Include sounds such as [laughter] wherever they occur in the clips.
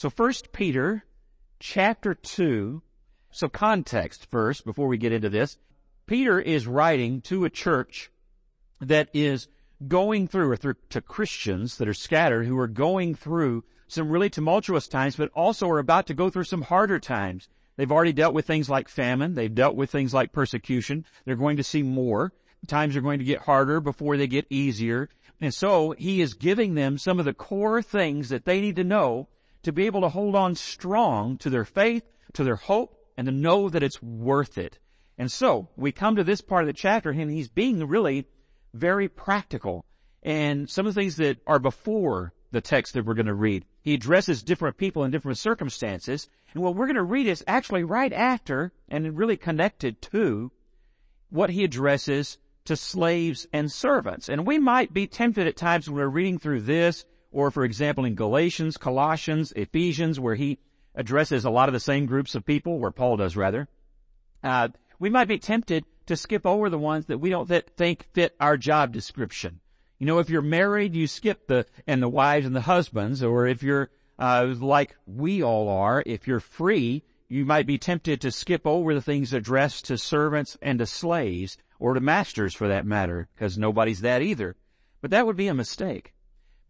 So first Peter chapter 2. So context first before we get into this. Peter is writing to a church that is going through, or through, to Christians that are scattered who are going through some really tumultuous times, but also are about to go through some harder times. They've already dealt with things like famine. They've dealt with things like persecution. They're going to see more. Times are going to get harder before they get easier. And so he is giving them some of the core things that they need to know to be able to hold on strong to their faith, to their hope, and to know that it's worth it. And so we come to this part of the chapter and he's being really very practical. And some of the things that are before the text that we're going to read, he addresses different people in different circumstances. And what we're going to read is actually right after and really connected to what he addresses to slaves and servants. And we might be tempted at times when we're reading through this, or for example in Galatians, Colossians, Ephesians, where he addresses a lot of the same groups of people, where Paul does rather, uh, we might be tempted to skip over the ones that we don't th- think fit our job description. You know, if you're married, you skip the, and the wives and the husbands, or if you're, uh, like we all are, if you're free, you might be tempted to skip over the things addressed to servants and to slaves, or to masters for that matter, because nobody's that either. But that would be a mistake.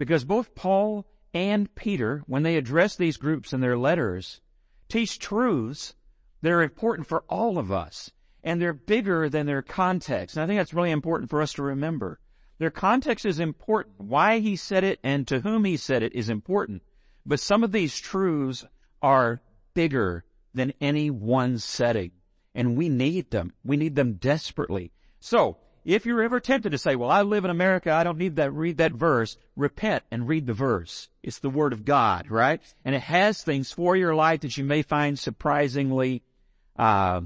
Because both Paul and Peter, when they address these groups in their letters, teach truths that are important for all of us and they're bigger than their context. And I think that's really important for us to remember. Their context is important. Why he said it and to whom he said it is important. But some of these truths are bigger than any one setting. And we need them. We need them desperately. So, if you're ever tempted to say, well, I live in America, I don't need that, read that verse, repent and read the verse. It's the Word of God, right? And it has things for your life that you may find surprisingly, uh,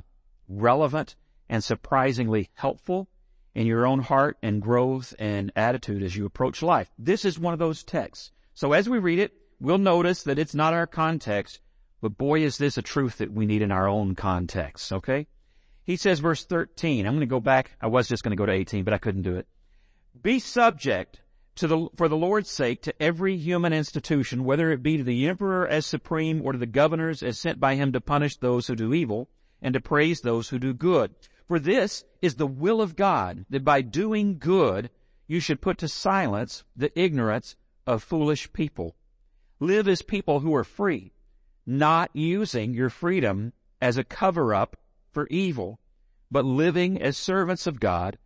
relevant and surprisingly helpful in your own heart and growth and attitude as you approach life. This is one of those texts. So as we read it, we'll notice that it's not our context, but boy is this a truth that we need in our own context, okay? He says verse 13, I'm going to go back, I was just going to go to 18, but I couldn't do it. Be subject to the, for the Lord's sake to every human institution, whether it be to the emperor as supreme or to the governors as sent by him to punish those who do evil and to praise those who do good. For this is the will of God, that by doing good you should put to silence the ignorance of foolish people. Live as people who are free, not using your freedom as a cover-up for evil, but living as servants of God,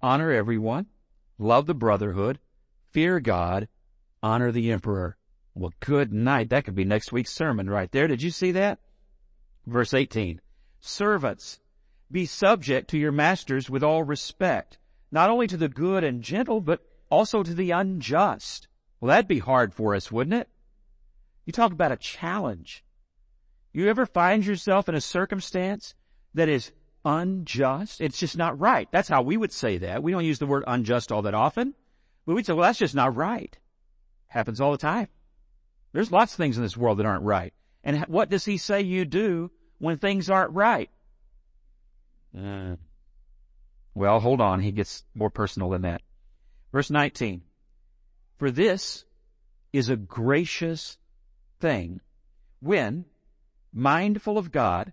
honor everyone, love the brotherhood, fear God, honor the emperor. Well, good night. That could be next week's sermon right there. Did you see that? Verse 18. Servants, be subject to your masters with all respect, not only to the good and gentle, but also to the unjust. Well, that'd be hard for us, wouldn't it? You talk about a challenge. You ever find yourself in a circumstance that is unjust? It's just not right. That's how we would say that. We don't use the word unjust all that often, but we'd say, well, that's just not right. Happens all the time. There's lots of things in this world that aren't right. And what does he say you do when things aren't right? Uh, well, hold on. He gets more personal than that. Verse 19. For this is a gracious thing when, mindful of God,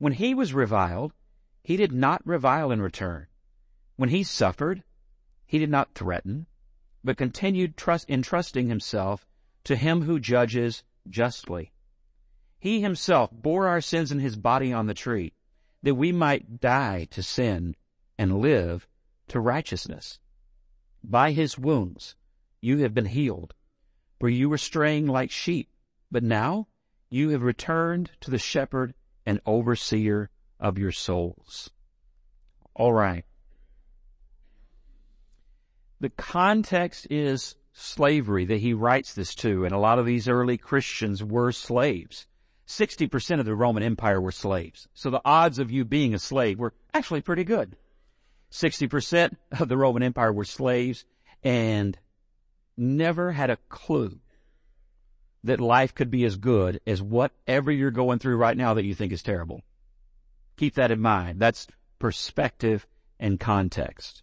When he was reviled, he did not revile in return. When he suffered, he did not threaten, but continued trust, entrusting himself to him who judges justly. He himself bore our sins in his body on the tree, that we might die to sin and live to righteousness. By his wounds you have been healed, for you were straying like sheep, but now you have returned to the shepherd and overseer of your souls. All right. The context is slavery that he writes this to, and a lot of these early Christians were slaves. 60% of the Roman Empire were slaves. So the odds of you being a slave were actually pretty good. 60% of the Roman Empire were slaves and never had a clue that life could be as good as whatever you're going through right now that you think is terrible. Keep that in mind. That's perspective and context.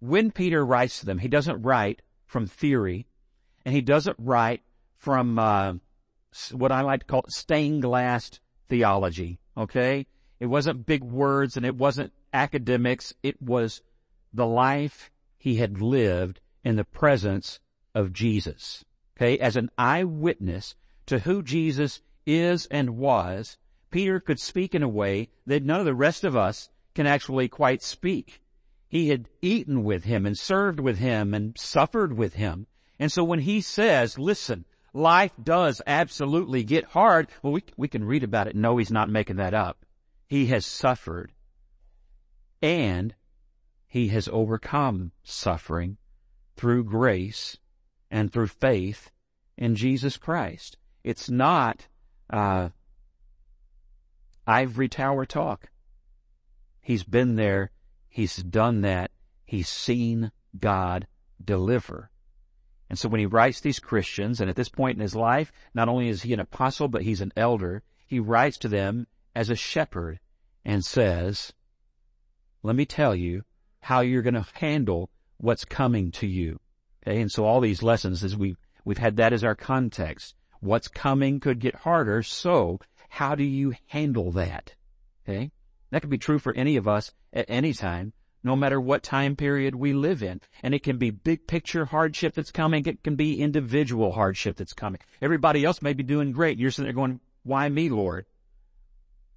When Peter writes to them, he doesn't write from theory and he doesn't write from uh, what I like to call stained glass theology. Okay, it wasn't big words and it wasn't academics. It was the life he had lived in the presence of Jesus. Okay, as an eyewitness to who Jesus is and was, Peter could speak in a way that none of the rest of us can actually quite speak. He had eaten with him and served with him and suffered with him. And so when he says, listen, life does absolutely get hard, well, we, we can read about it No, he's not making that up. He has suffered and he has overcome suffering through grace and through faith in Jesus Christ. It's not uh, ivory tower talk. He's been there. He's done that. He's seen God deliver. And so when he writes these Christians, and at this point in his life, not only is he an apostle, but he's an elder, he writes to them as a shepherd and says, let me tell you how you're going to handle what's coming to you. Okay. And so all these lessons as we, we've had that as our context. What's coming could get harder. So how do you handle that? Okay. That could be true for any of us at any time, no matter what time period we live in. And it can be big picture hardship that's coming. It can be individual hardship that's coming. Everybody else may be doing great. You're sitting there going, why me, Lord?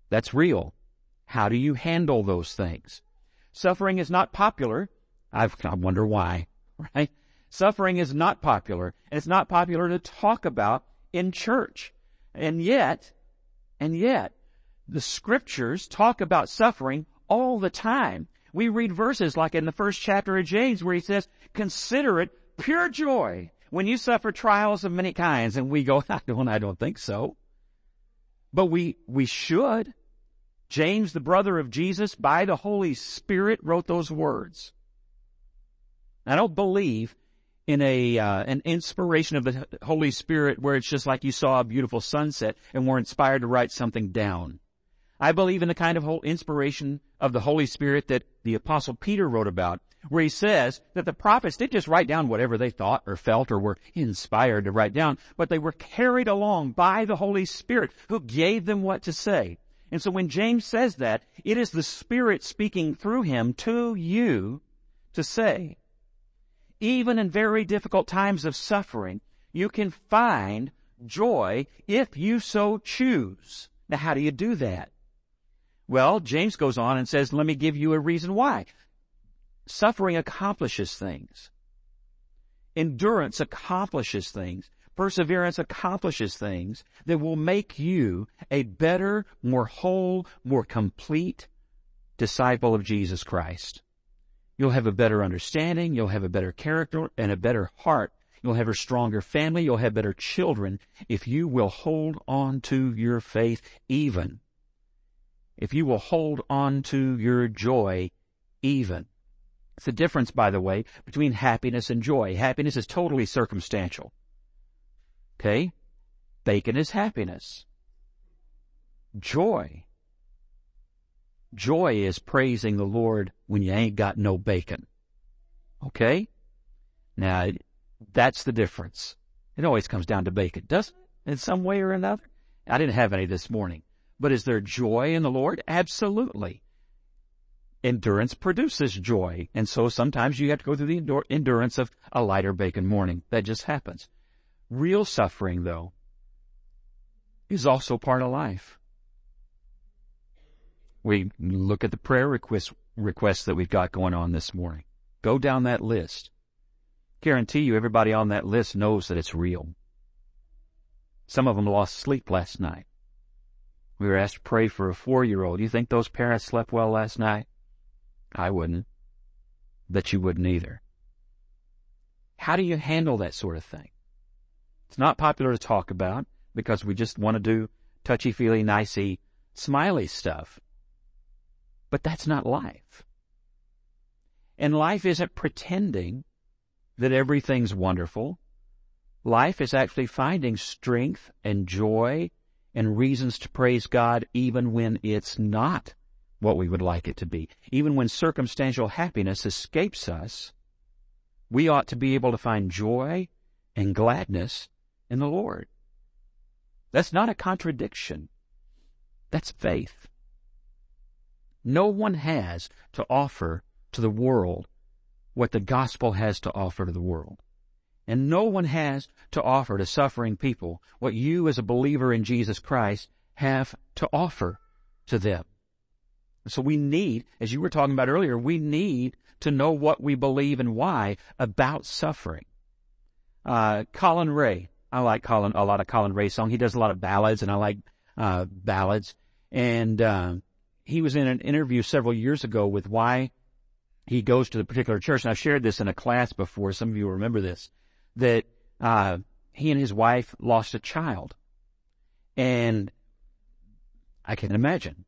That's real. How do you handle those things? Suffering is not popular. I've, I wonder why, [laughs] right? Suffering is not popular, and it's not popular to talk about in church. And yet, and yet, the scriptures talk about suffering all the time. We read verses like in the first chapter of James where he says, consider it pure joy when you suffer trials of many kinds. And we go, [laughs] I don't, I don't think so. But we, we should. James, the brother of Jesus, by the Holy Spirit wrote those words. I don't believe in a uh, an inspiration of the Holy Spirit where it's just like you saw a beautiful sunset and were inspired to write something down. I believe in the kind of whole inspiration of the Holy Spirit that the apostle Peter wrote about, where he says that the prophets didn't just write down whatever they thought or felt or were inspired to write down, but they were carried along by the Holy Spirit who gave them what to say. And so when James says that, it is the Spirit speaking through him to you to say, even in very difficult times of suffering, you can find joy if you so choose. Now, how do you do that? Well, James goes on and says, let me give you a reason why. Suffering accomplishes things. Endurance accomplishes things. Perseverance accomplishes things that will make you a better, more whole, more complete disciple of Jesus Christ. You'll have a better understanding. You'll have a better character and a better heart. You'll have a stronger family. You'll have better children if you will hold on to your faith even. If you will hold on to your joy even. It's the difference, by the way, between happiness and joy. Happiness is totally circumstantial. Okay? Bacon is happiness. Joy Joy is praising the Lord when you ain't got no bacon. Okay? Now, that's the difference. It always comes down to bacon, doesn't it? In some way or another? I didn't have any this morning. But is there joy in the Lord? Absolutely. Endurance produces joy. And so sometimes you have to go through the endurance of a lighter bacon morning. That just happens. Real suffering, though, is also part of life. We look at the prayer request, requests that we've got going on this morning. Go down that list. Guarantee you everybody on that list knows that it's real. Some of them lost sleep last night. We were asked to pray for a four-year-old. You think those parents slept well last night? I wouldn't. Bet you wouldn't either. How do you handle that sort of thing? It's not popular to talk about because we just want to do touchy-feely, nicey, smiley stuff. But that's not life. And life isn't pretending that everything's wonderful. Life is actually finding strength and joy and reasons to praise God even when it's not what we would like it to be. Even when circumstantial happiness escapes us, we ought to be able to find joy and gladness in the Lord. That's not a contradiction. That's faith. No one has to offer to the world what the gospel has to offer to the world. And no one has to offer to suffering people what you as a believer in Jesus Christ have to offer to them. So we need, as you were talking about earlier, we need to know what we believe and why about suffering. Uh, Collin Raye, I like Collin, a lot of Collin Raye song. He does a lot of ballads and I like, uh, ballads. And, uh, he was in an interview several years ago with why he goes to the particular church. And I've shared this in a class before. Some of you remember this that uh, he and his wife lost a child. And I can imagine,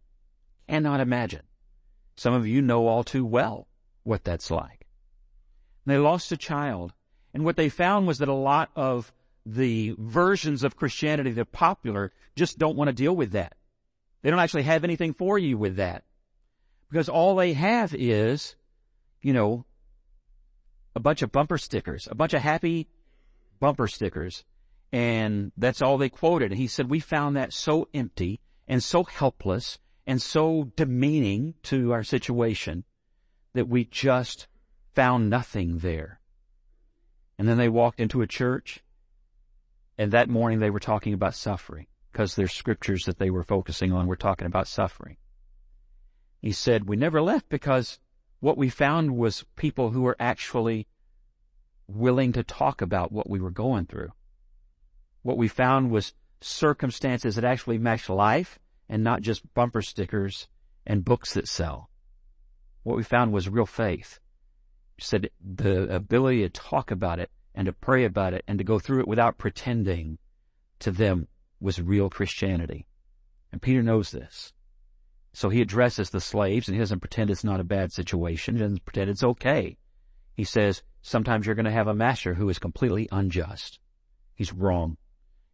cannot imagine. Some of you know all too well what that's like. They lost a child. And what they found was that a lot of the versions of Christianity that are popular just don't want to deal with that. They don't actually have anything for you with that. Because all they have is, you know, a bunch of bumper stickers, a bunch of happy bumper stickers. And that's all they quoted. And he said, we found that so empty and so helpless and so demeaning to our situation that we just found nothing there. And then they walked into a church and that morning they were talking about suffering because their scriptures that they were focusing on were talking about suffering. He said, we never left because what we found was people who were actually willing to talk about what we were going through. What we found was circumstances that actually matched life and not just bumper stickers and books that sell. What we found was real faith. He said the ability to talk about it and to pray about it and to go through it without pretending to them was real Christianity. And Peter knows this. So he addresses the slaves and he doesn't pretend it's not a bad situation. He doesn't pretend it's okay. He says, sometimes you're going to have a master who is completely unjust. He's wrong.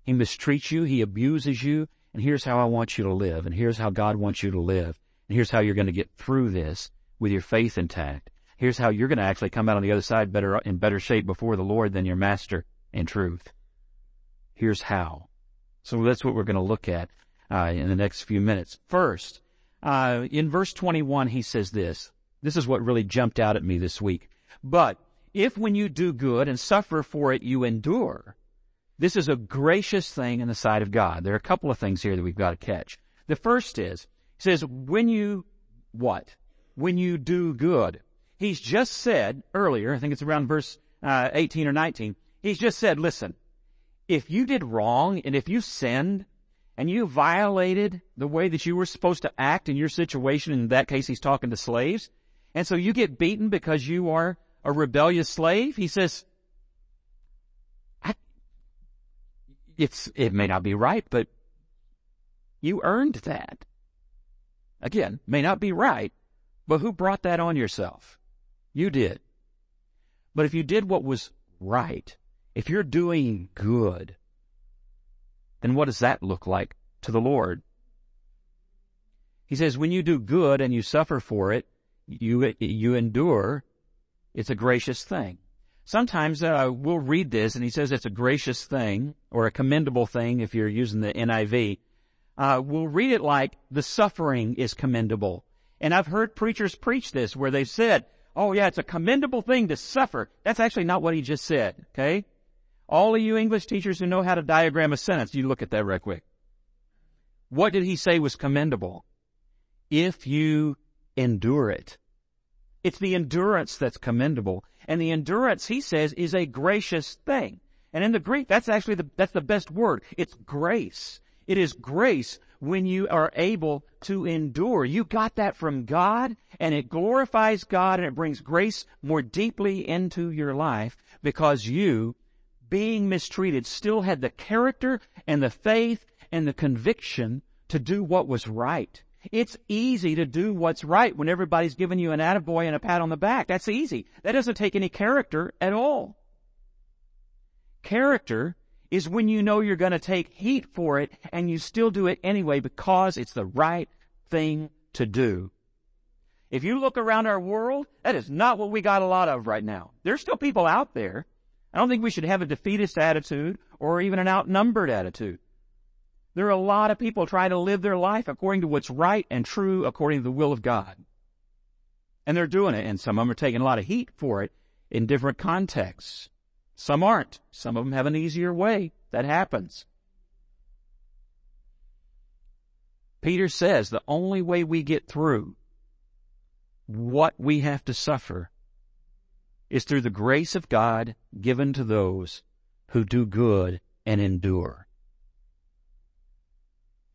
He mistreats you. He abuses you. And here's how I want you to live. And here's how God wants you to live. And here's how you're going to get through this with your faith intact. Here's how you're going to actually come out on the other side better, in better shape before the Lord than your master in truth. Here's how. So that's what we're going to look at uh, in the next few minutes. First, uh, in verse 21, he says this. This is what really jumped out at me this week. But if when you do good and suffer for it you endure, this is a gracious thing in the sight of God. There are a couple of things here that we've got to catch. The first is, he says, when you, what? When you do good. He's just said earlier, I think it's around verse uh, 18 or 19, he's just said, listen, if you did wrong and if you sinned and you violated the way that you were supposed to act in your situation, in that case he's talking to slaves, and so you get beaten because you are a rebellious slave? He says, it's, it may not be right, but you earned that. Again, may not be right, but who brought that on yourself? You did. But if you did what was right, if you're doing good, then what does that look like to the Lord? He says, when you do good and you suffer for it, you, you endure, it's a gracious thing. Sometimes uh, we'll read this and he says it's a gracious thing or a commendable thing if you're using the NIV. Uh, we'll read it like the suffering is commendable. And I've heard preachers preach this where they've said, oh yeah, it's a commendable thing to suffer. That's actually not what he just said, okay? All of you English teachers who know how to diagram a sentence, you look at that real quick. What did he say was commendable? If you endure it. It's the endurance that's commendable. And the endurance, he says, is a gracious thing. And in the Greek, that's actually the, that's the best word. It's grace. It is grace when you are able to endure. You got that from God and it glorifies God and it brings grace more deeply into your life because you, being mistreated, still had the character and the faith and the conviction to do what was right. It's easy to do what's right when everybody's giving you an attaboy and a pat on the back. That's easy. That doesn't take any character at all. Character is when you know you're going to take heat for it and you still do it anyway because it's the right thing to do. If you look around our world, that is not what we got a lot of right now. There's still people out there. I don't think we should have a defeatist attitude or even an outnumbered attitude. There are a lot of people trying to live their life according to what's right and true according to the will of God. And they're doing it, and some of them are taking a lot of heat for it in different contexts. Some aren't. Some of them have an easier way. That happens. Peter says the only way we get through what we have to suffer is through the grace of God given to those who do good and endure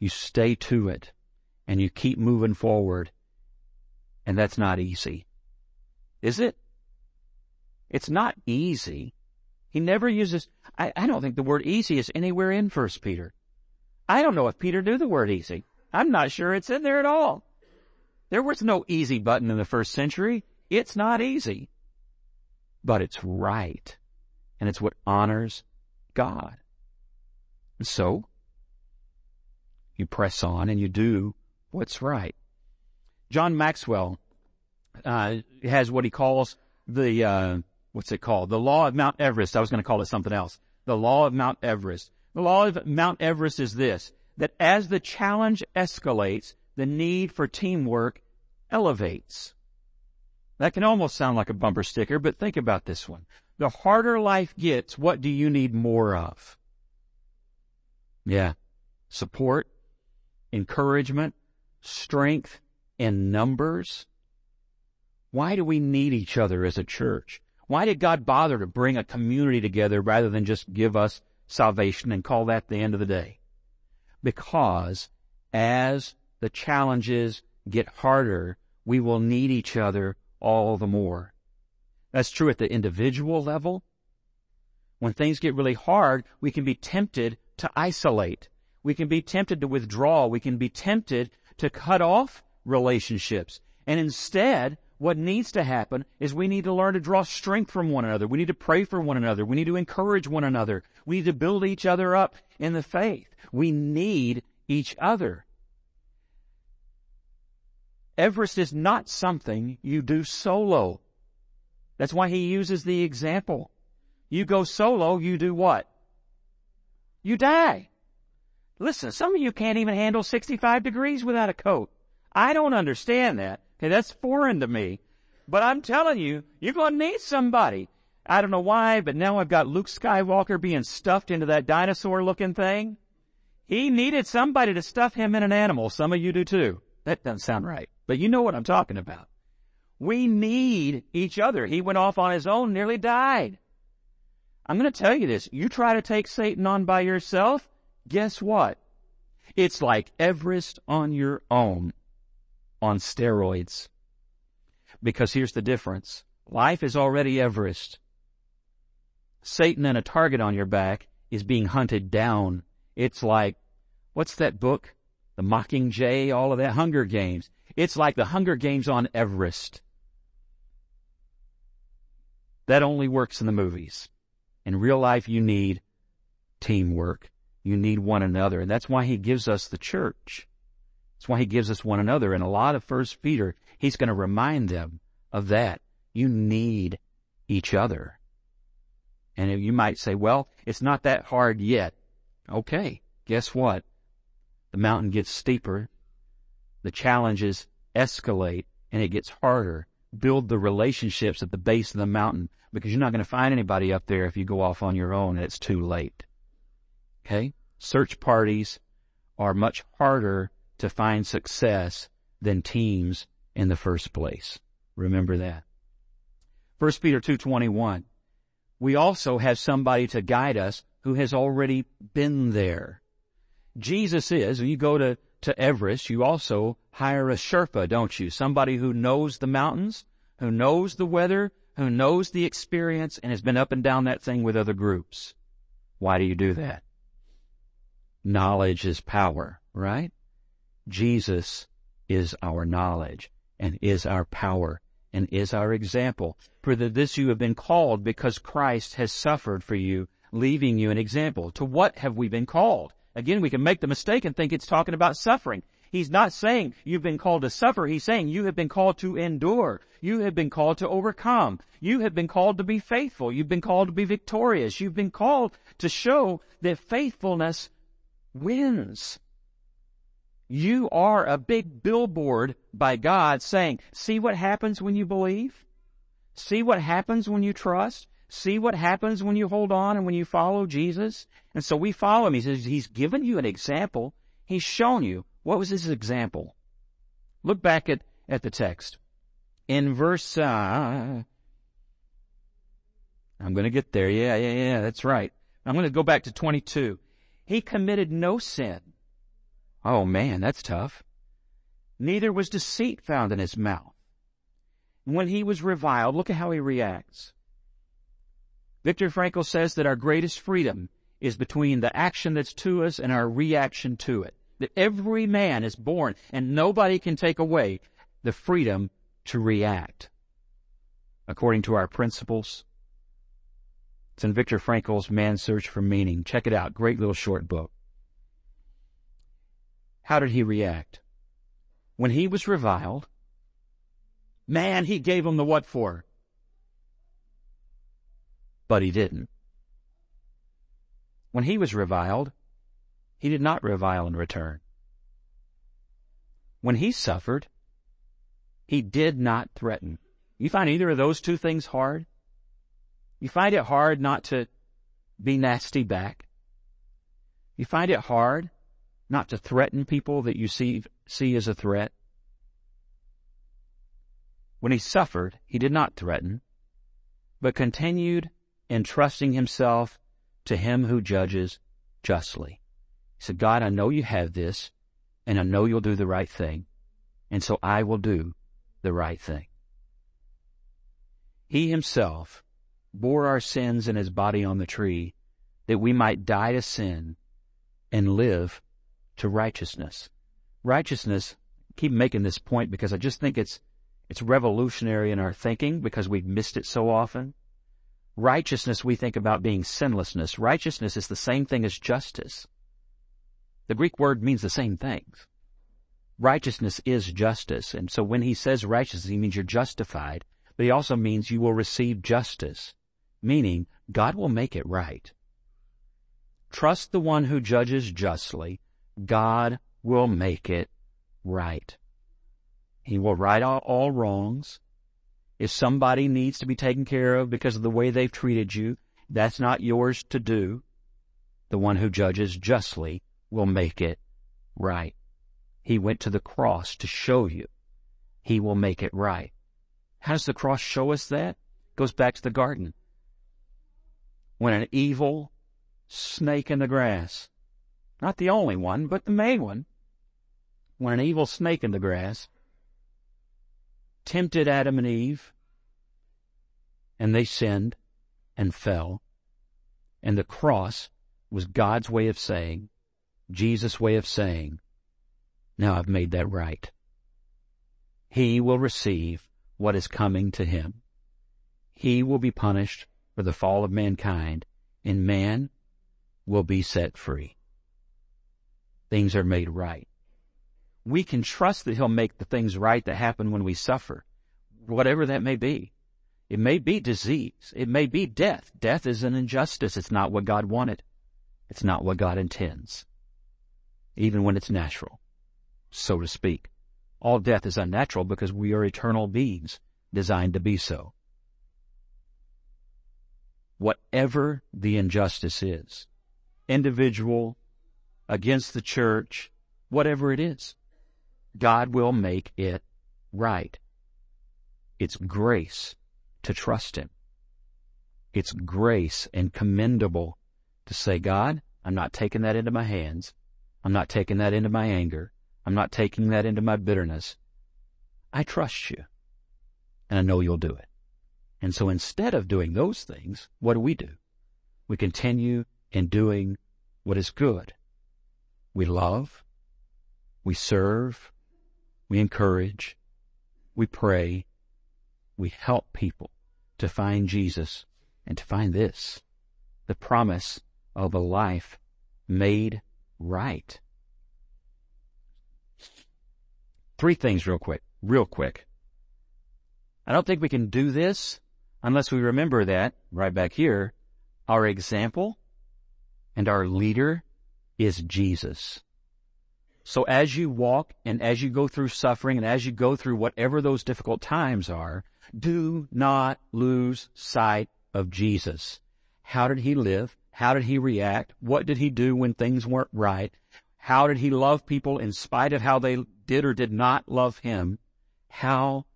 you stay to it and you keep moving forward. And that's not easy. Is it? It's not easy. He never uses, I, I don't think the word easy is anywhere in First Peter. I don't know if Peter knew the word easy. I'm not sure it's in there at all. There was no easy button in the first century. It's not easy. But it's right. And it's what honors God. And so, you press on and you do what's right. John Maxwell uh, has what he calls the uh, what's it called? The law of Mount Everest. I was going to call it something else. The law of Mount Everest. The law of Mount Everest is this: that as the challenge escalates, the need for teamwork elevates. That can almost sound like a bumper sticker, but think about this one. The harder life gets, what do you need more of? Yeah. Support, encouragement, strength, and numbers? Why do we need each other as a church? Why did God bother to bring a community together rather than just give us salvation and call that the end of the day? Because as the challenges get harder, we will need each other all the more. That's true at the individual level. When things get really hard, we can be tempted to isolate. We can be tempted to withdraw. We can be tempted to cut off relationships. And instead, what needs to happen is we need to learn to draw strength from one another. We need to pray for one another. We need to encourage one another. We need to build each other up in the faith. We need each other. Everest is not something you do solo. That's why he uses the example. You go solo, you do what? You die. Listen, some of you can't even handle 65 degrees without a coat. I don't understand that. Okay, that's foreign to me. But I'm telling you, you're going to need somebody. I don't know why, but now I've got Luke Skywalker being stuffed into that dinosaur looking thing. He needed somebody to stuff him in an animal. Some of you do too. That doesn't sound right, but you know what I'm talking about. We need each other. He went off on his own, nearly died. I'm going to tell you this. You try to take Satan on by yourself, guess what? It's like Everest on your own on steroids. Because here's the difference. Life is already Everest. Satan and a target on your back is being hunted down. It's like, what's that book? The Mockingjay, all of that, Hunger Games. It's like the Hunger Games on Everest. That only works in the movies. In real life, you need teamwork. You need one another. And that's why he gives us the church. That's why he gives us one another. And a lot of First Peter, he's going to remind them of that. You need each other. And you might say, well, it's not that hard yet. Okay. Guess what? The mountain gets steeper. The challenges escalate and it gets harder. Build the relationships at the base of the mountain because you're not going to find anybody up there if you go off on your own and it's too late. Okay? Search parties are much harder to find success than teams in the first place. Remember that. 1 Peter 2.21. We also have somebody to guide us who has already been there. Jesus is, when you go to, to Everest, you also hire a Sherpa, don't you? Somebody who knows the mountains, who knows the weather, who knows the experience, and has been up and down that thing with other groups. Why do you do that? Knowledge is power, right? Jesus is our knowledge and is our power and is our example. For this you have been called because Christ has suffered for you, leaving you an example. To what have we been called? Again, we can make the mistake and think it's talking about suffering. He's not saying you've been called to suffer. He's saying you have been called to endure. You have been called to overcome. You have been called to be faithful. You've been called to be victorious. You've been called to show that faithfulness wins. You are a big billboard by God saying, see what happens when you believe? See what happens when you trust? See what happens when you hold on and when you follow Jesus? And so we follow him. He says, He's given you an example. He's shown you. What was his example? Look back at, at the text. In verse, uh, I'm going to get there. Yeah, yeah, yeah, that's right. I'm going to go back to 22. He committed no sin. Oh man, that's tough. Neither was deceit found in his mouth. When he was reviled, look at how he reacts. Viktor Frankl says that our greatest freedom is between the action that's to us and our reaction to it. That every man is born and nobody can take away the freedom to react according to our principles. It's in Viktor Frankl's Man's Search for Meaning. Check it out. Great little short book. How did he react? When he was reviled, man, he gave him the what for? But he didn't. When he was reviled, he did not revile in return. When he suffered, he did not threaten. You find either of those two things hard? You find it hard not to be nasty back? You find it hard not to threaten people that you see, see as a threat? When he suffered, he did not threaten, but continued entrusting himself to him who judges justly. He said, God, I know you have this, and I know you'll do the right thing, and so I will do the right thing. He himself bore our sins in his body on the tree, that we might die to sin and live to righteousness. Righteousness, keep making this point because I just think it's, it's revolutionary in our thinking because we've missed it so often. Righteousness, we think about being sinlessness. Righteousness is the same thing as justice. The Greek word means the same things. Righteousness is justice. And so when he says righteousness, he means you're justified, but he also means you will receive justice, meaning God will make it right. Trust the one who judges justly. God will make it right. He will right all, all wrongs. If somebody needs to be taken care of because of the way they've treated you, that's not yours to do. The one who judges justly will make it right. He went to the cross to show you. He will make it right. How does the cross show us that? Goes back to the garden. When an evil snake in the grass, not the only one, but the main one, when an evil snake in the grass tempted Adam and Eve, and they sinned and fell. And the cross was God's way of saying, Jesus' way of saying, now I've made that right. He will receive what is coming to him. He will be punished for the fall of mankind, and man will be set free. Things are made right we can trust that He'll make the things right that happen when we suffer, whatever that may be. It may be disease. It may be death. Death is an injustice. It's not what God wanted. It's not what God intends. Even when it's natural, so to speak. All death is unnatural because we are eternal beings designed to be so. Whatever the injustice is, individual, against the church, whatever it is, God will make it right. It's grace to trust Him. It's grace and commendable to say, God, I'm not taking that into my hands. I'm not taking that into my anger. I'm not taking that into my bitterness. I trust you. And I know you'll do it. And so instead of doing those things, what do we do? We continue in doing what is good. We love, we serve, we encourage, we pray, we help people to find Jesus and to find this, the promise of a life made right. Three things real quick, real quick. I don't think we can do this unless we remember that, right back here, our example and our leader is Jesus. So as you walk and as you go through suffering and as you go through whatever those difficult times are, do not lose sight of Jesus. How did he live? How did he react? What did he do when things weren't right? How did he love people in spite of how they did or did not love him? How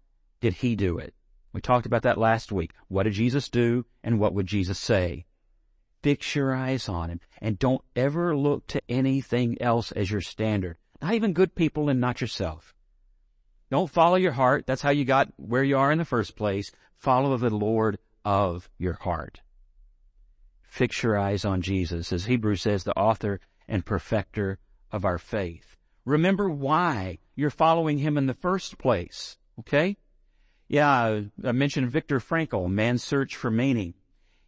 did he do it? We talked about that last week. What did Jesus do and what would Jesus say? Fix your eyes on him and don't ever look to anything else as your standard. Not even good people and not yourself. Don't follow your heart. That's how you got where you are in the first place. Follow the Lord of your heart. Fix your eyes on Jesus, as Hebrews says, the author and perfecter of our faith. Remember why you're following him in the first place. Okay? Yeah, I mentioned Viktor Frankl, Man's Search for Meaning.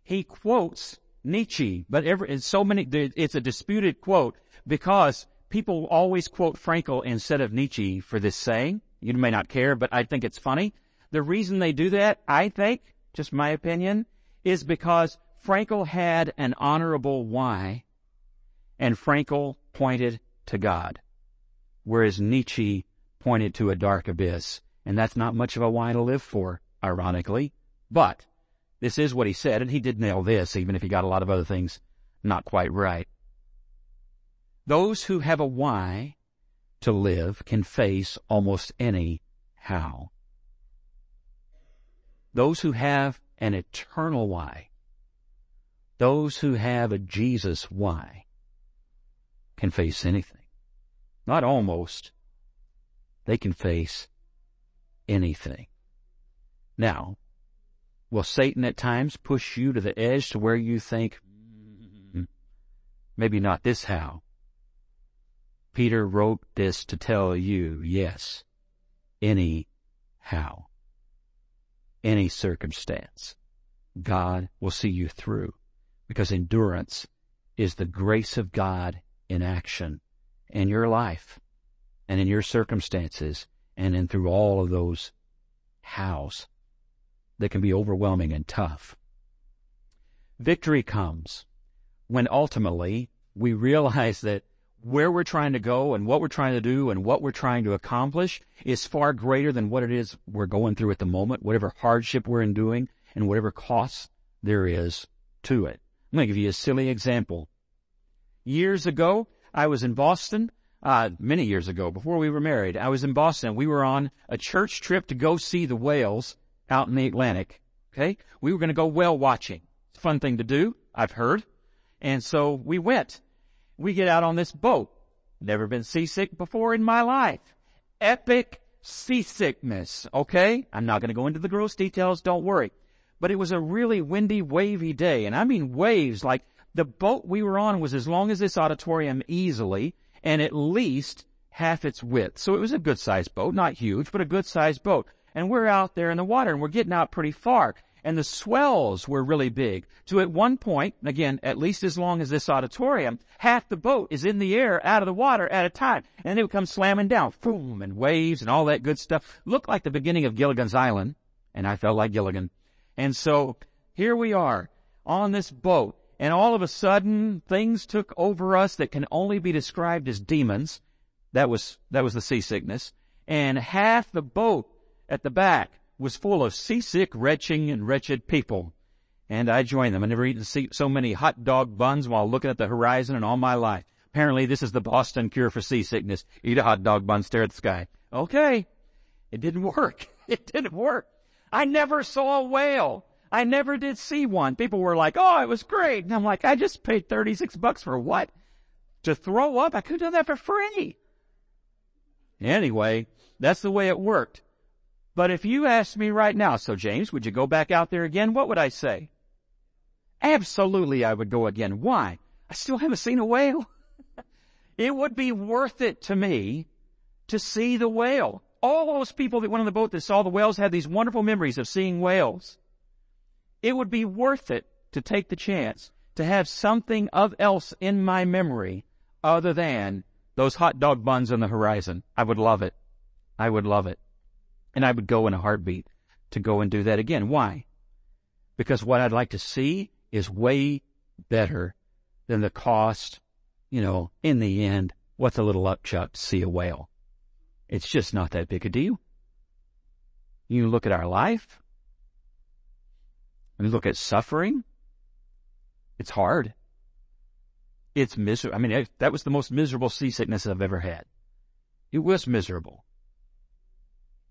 He quotes Nietzsche, but every, so many, it's a disputed quote because people always quote Frankl instead of Nietzsche for this saying. You may not care, but I think it's funny. The reason they do that, I think, just my opinion, is because Frankl had an honorable why and Frankl pointed to God, whereas Nietzsche pointed to a dark abyss. And that's not much of a why to live for, ironically. But this is what he said, and he did nail this, even if he got a lot of other things not quite right. Those who have a why to live can face almost any how. Those who have an eternal why, those who have a Jesus why, can face anything. Not almost. They can face anything. Now, will Satan at times push you to the edge to where you think, mm, maybe not this how? Peter wrote this to tell you, yes, any how, any circumstance, God will see you through because endurance is the grace of God in action in your life and in your circumstances and in through all of those hows that can be overwhelming and tough. Victory comes when ultimately we realize that where we're trying to go and what we're trying to do and what we're trying to accomplish is far greater than what it is we're going through at the moment, whatever hardship we're enduring and whatever cost there is to it. I'm going to give you a silly example. Years ago, I was in Boston, uh, many years ago, before we were married. I was in Boston. We were on a church trip to go see the whales out in the Atlantic. Okay? We were going to go whale watching. It's a fun thing to do, I've heard. And so we went we get out on this boat. Never been seasick before in my life. Epic seasickness, okay? I'm not gonna go into the gross details, don't worry. But it was a really windy, wavy day, and I mean waves, like the boat we were on was as long as this auditorium easily, and at least half its width. So it was a good sized boat, not huge, but a good sized boat. And we're out there in the water and we're getting out pretty far and the swells were really big. To at one point, again, at least as long as this auditorium, half the boat is in the air out of the water at a time. And it would come slamming down, boom, and waves and all that good stuff. Looked like the beginning of Gilligan's Island. And I felt like Gilligan. And so here we are on this boat. And all of a sudden, things took over us that can only be described as demons. That was, that was the seasickness. And half the boat at the back was full of seasick, retching, and wretched people. And I joined them. I never eaten so many hot dog buns while looking at the horizon in all my life. Apparently this is the Boston cure for seasickness. Eat a hot dog bun, stare at the sky. Okay. It didn't work. [laughs] It didn't work. I never saw a whale. I never did see one. People were like, oh, it was great. And I'm like, I just paid 36 bucks for what? to throw up. I could have done that for free. Anyway, that's the way it worked. But if you asked me right now, so James, would you go back out there again? What would I say? Absolutely I would go again. Why? I still haven't seen a whale. [laughs] it would be worth it to me to see the whale. All those people that went on the boat that saw the whales had these wonderful memories of seeing whales. It would be worth it to take the chance to have something of else in my memory other than those hot dog buns on the horizon. I would love it. I would love it. And I would go in a heartbeat to go and do that again. Why? Because what I'd like to see is way better than the cost, you know, in the end, what's a little upchuck to see a whale? It's just not that big a deal. You look at our life, and look at suffering. It's hard. It's miserable. I mean, that was the most miserable seasickness I've ever had. It was miserable.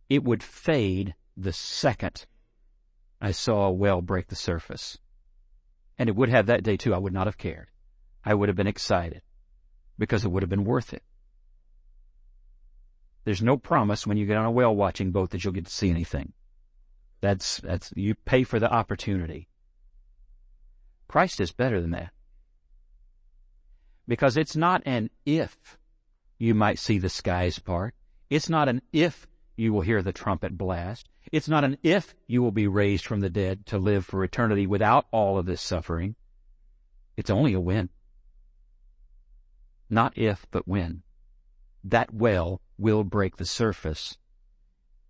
It would fade the second I saw a whale break the surface. And it would have that day too. I would not have cared. I would have been excited because it would have been worth it. There's no promise when you get on a whale watching boat that you'll get to see anything. That's, that's, you pay for the opportunity. Christ is better than that. Because it's not an if you might see the skies part. It's not an if you will hear the trumpet blast. It's not an if you will be raised from the dead to live for eternity without all of this suffering. It's only a when. Not if, but when. That whale will break the surface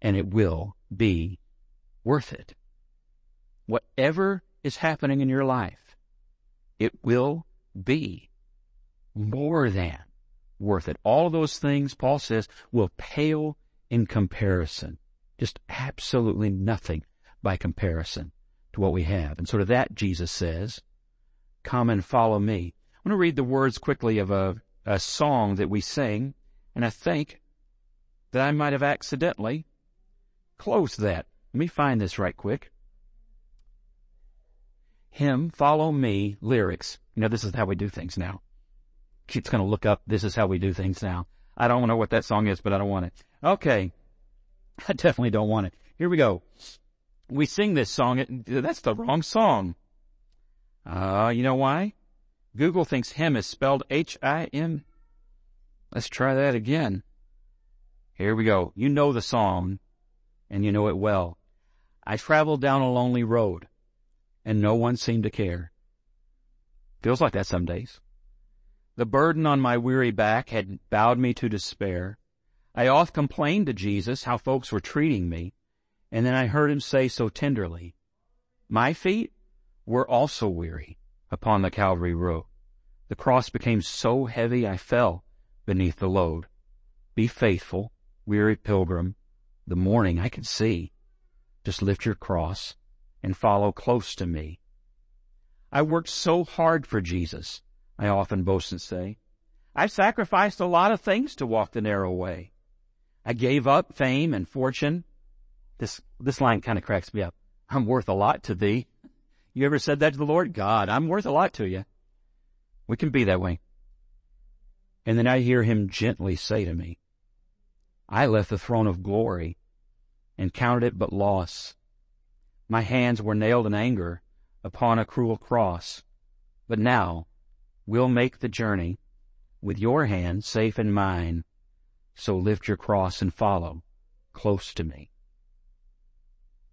and it will be worth it. Whatever is happening in your life, it will be more than worth it. All those things, Paul says, will pale in comparison. Just absolutely nothing by comparison to what we have. And sort of that, Jesus says, come and follow me. I want to read the words quickly of a, a song that we sing, and I think that I might have accidentally closed that. Let me find this right quick. Him, follow me, lyrics. You know, this is how we do things now. It's going to look up, this is how we do things now. I don't know what that song is, but I don't want it. Okay. I definitely don't want it. Here we go. We sing this song. That's the wrong song. Uh, you know why? Google thinks him is spelled H-I-M. Let's try that again. Here we go. You know the song, and you know it well. I traveled down a lonely road and no one seemed to care. Feels like that some days. The burden on my weary back had bowed me to despair. I oft complained to Jesus how folks were treating me, and then I heard him say so tenderly, My feet were also weary upon the Calvary road. The cross became so heavy I fell beneath the load. Be faithful, weary pilgrim, the morning I can see. Just lift your cross and follow close to me. I worked so hard for Jesus, I often boast and say. I've sacrificed a lot of things to walk the narrow way. I gave up fame and fortune. This, this line kind of cracks me up. I'm worth a lot to thee. You ever said that to the Lord? God, I'm worth a lot to you. We can be that way. And then I hear him gently say to me, I left the throne of glory and counted it but loss. My hands were nailed in anger upon a cruel cross, but now we'll make the journey with your hand safe in mine. So lift your cross and follow close to me.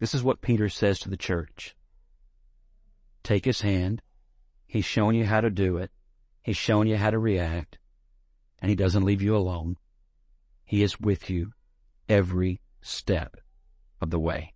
This is what Peter says to the church. Take his hand. He's shown you how to do it. He's shown you how to react. And he doesn't leave you alone. He is with you every step of the way.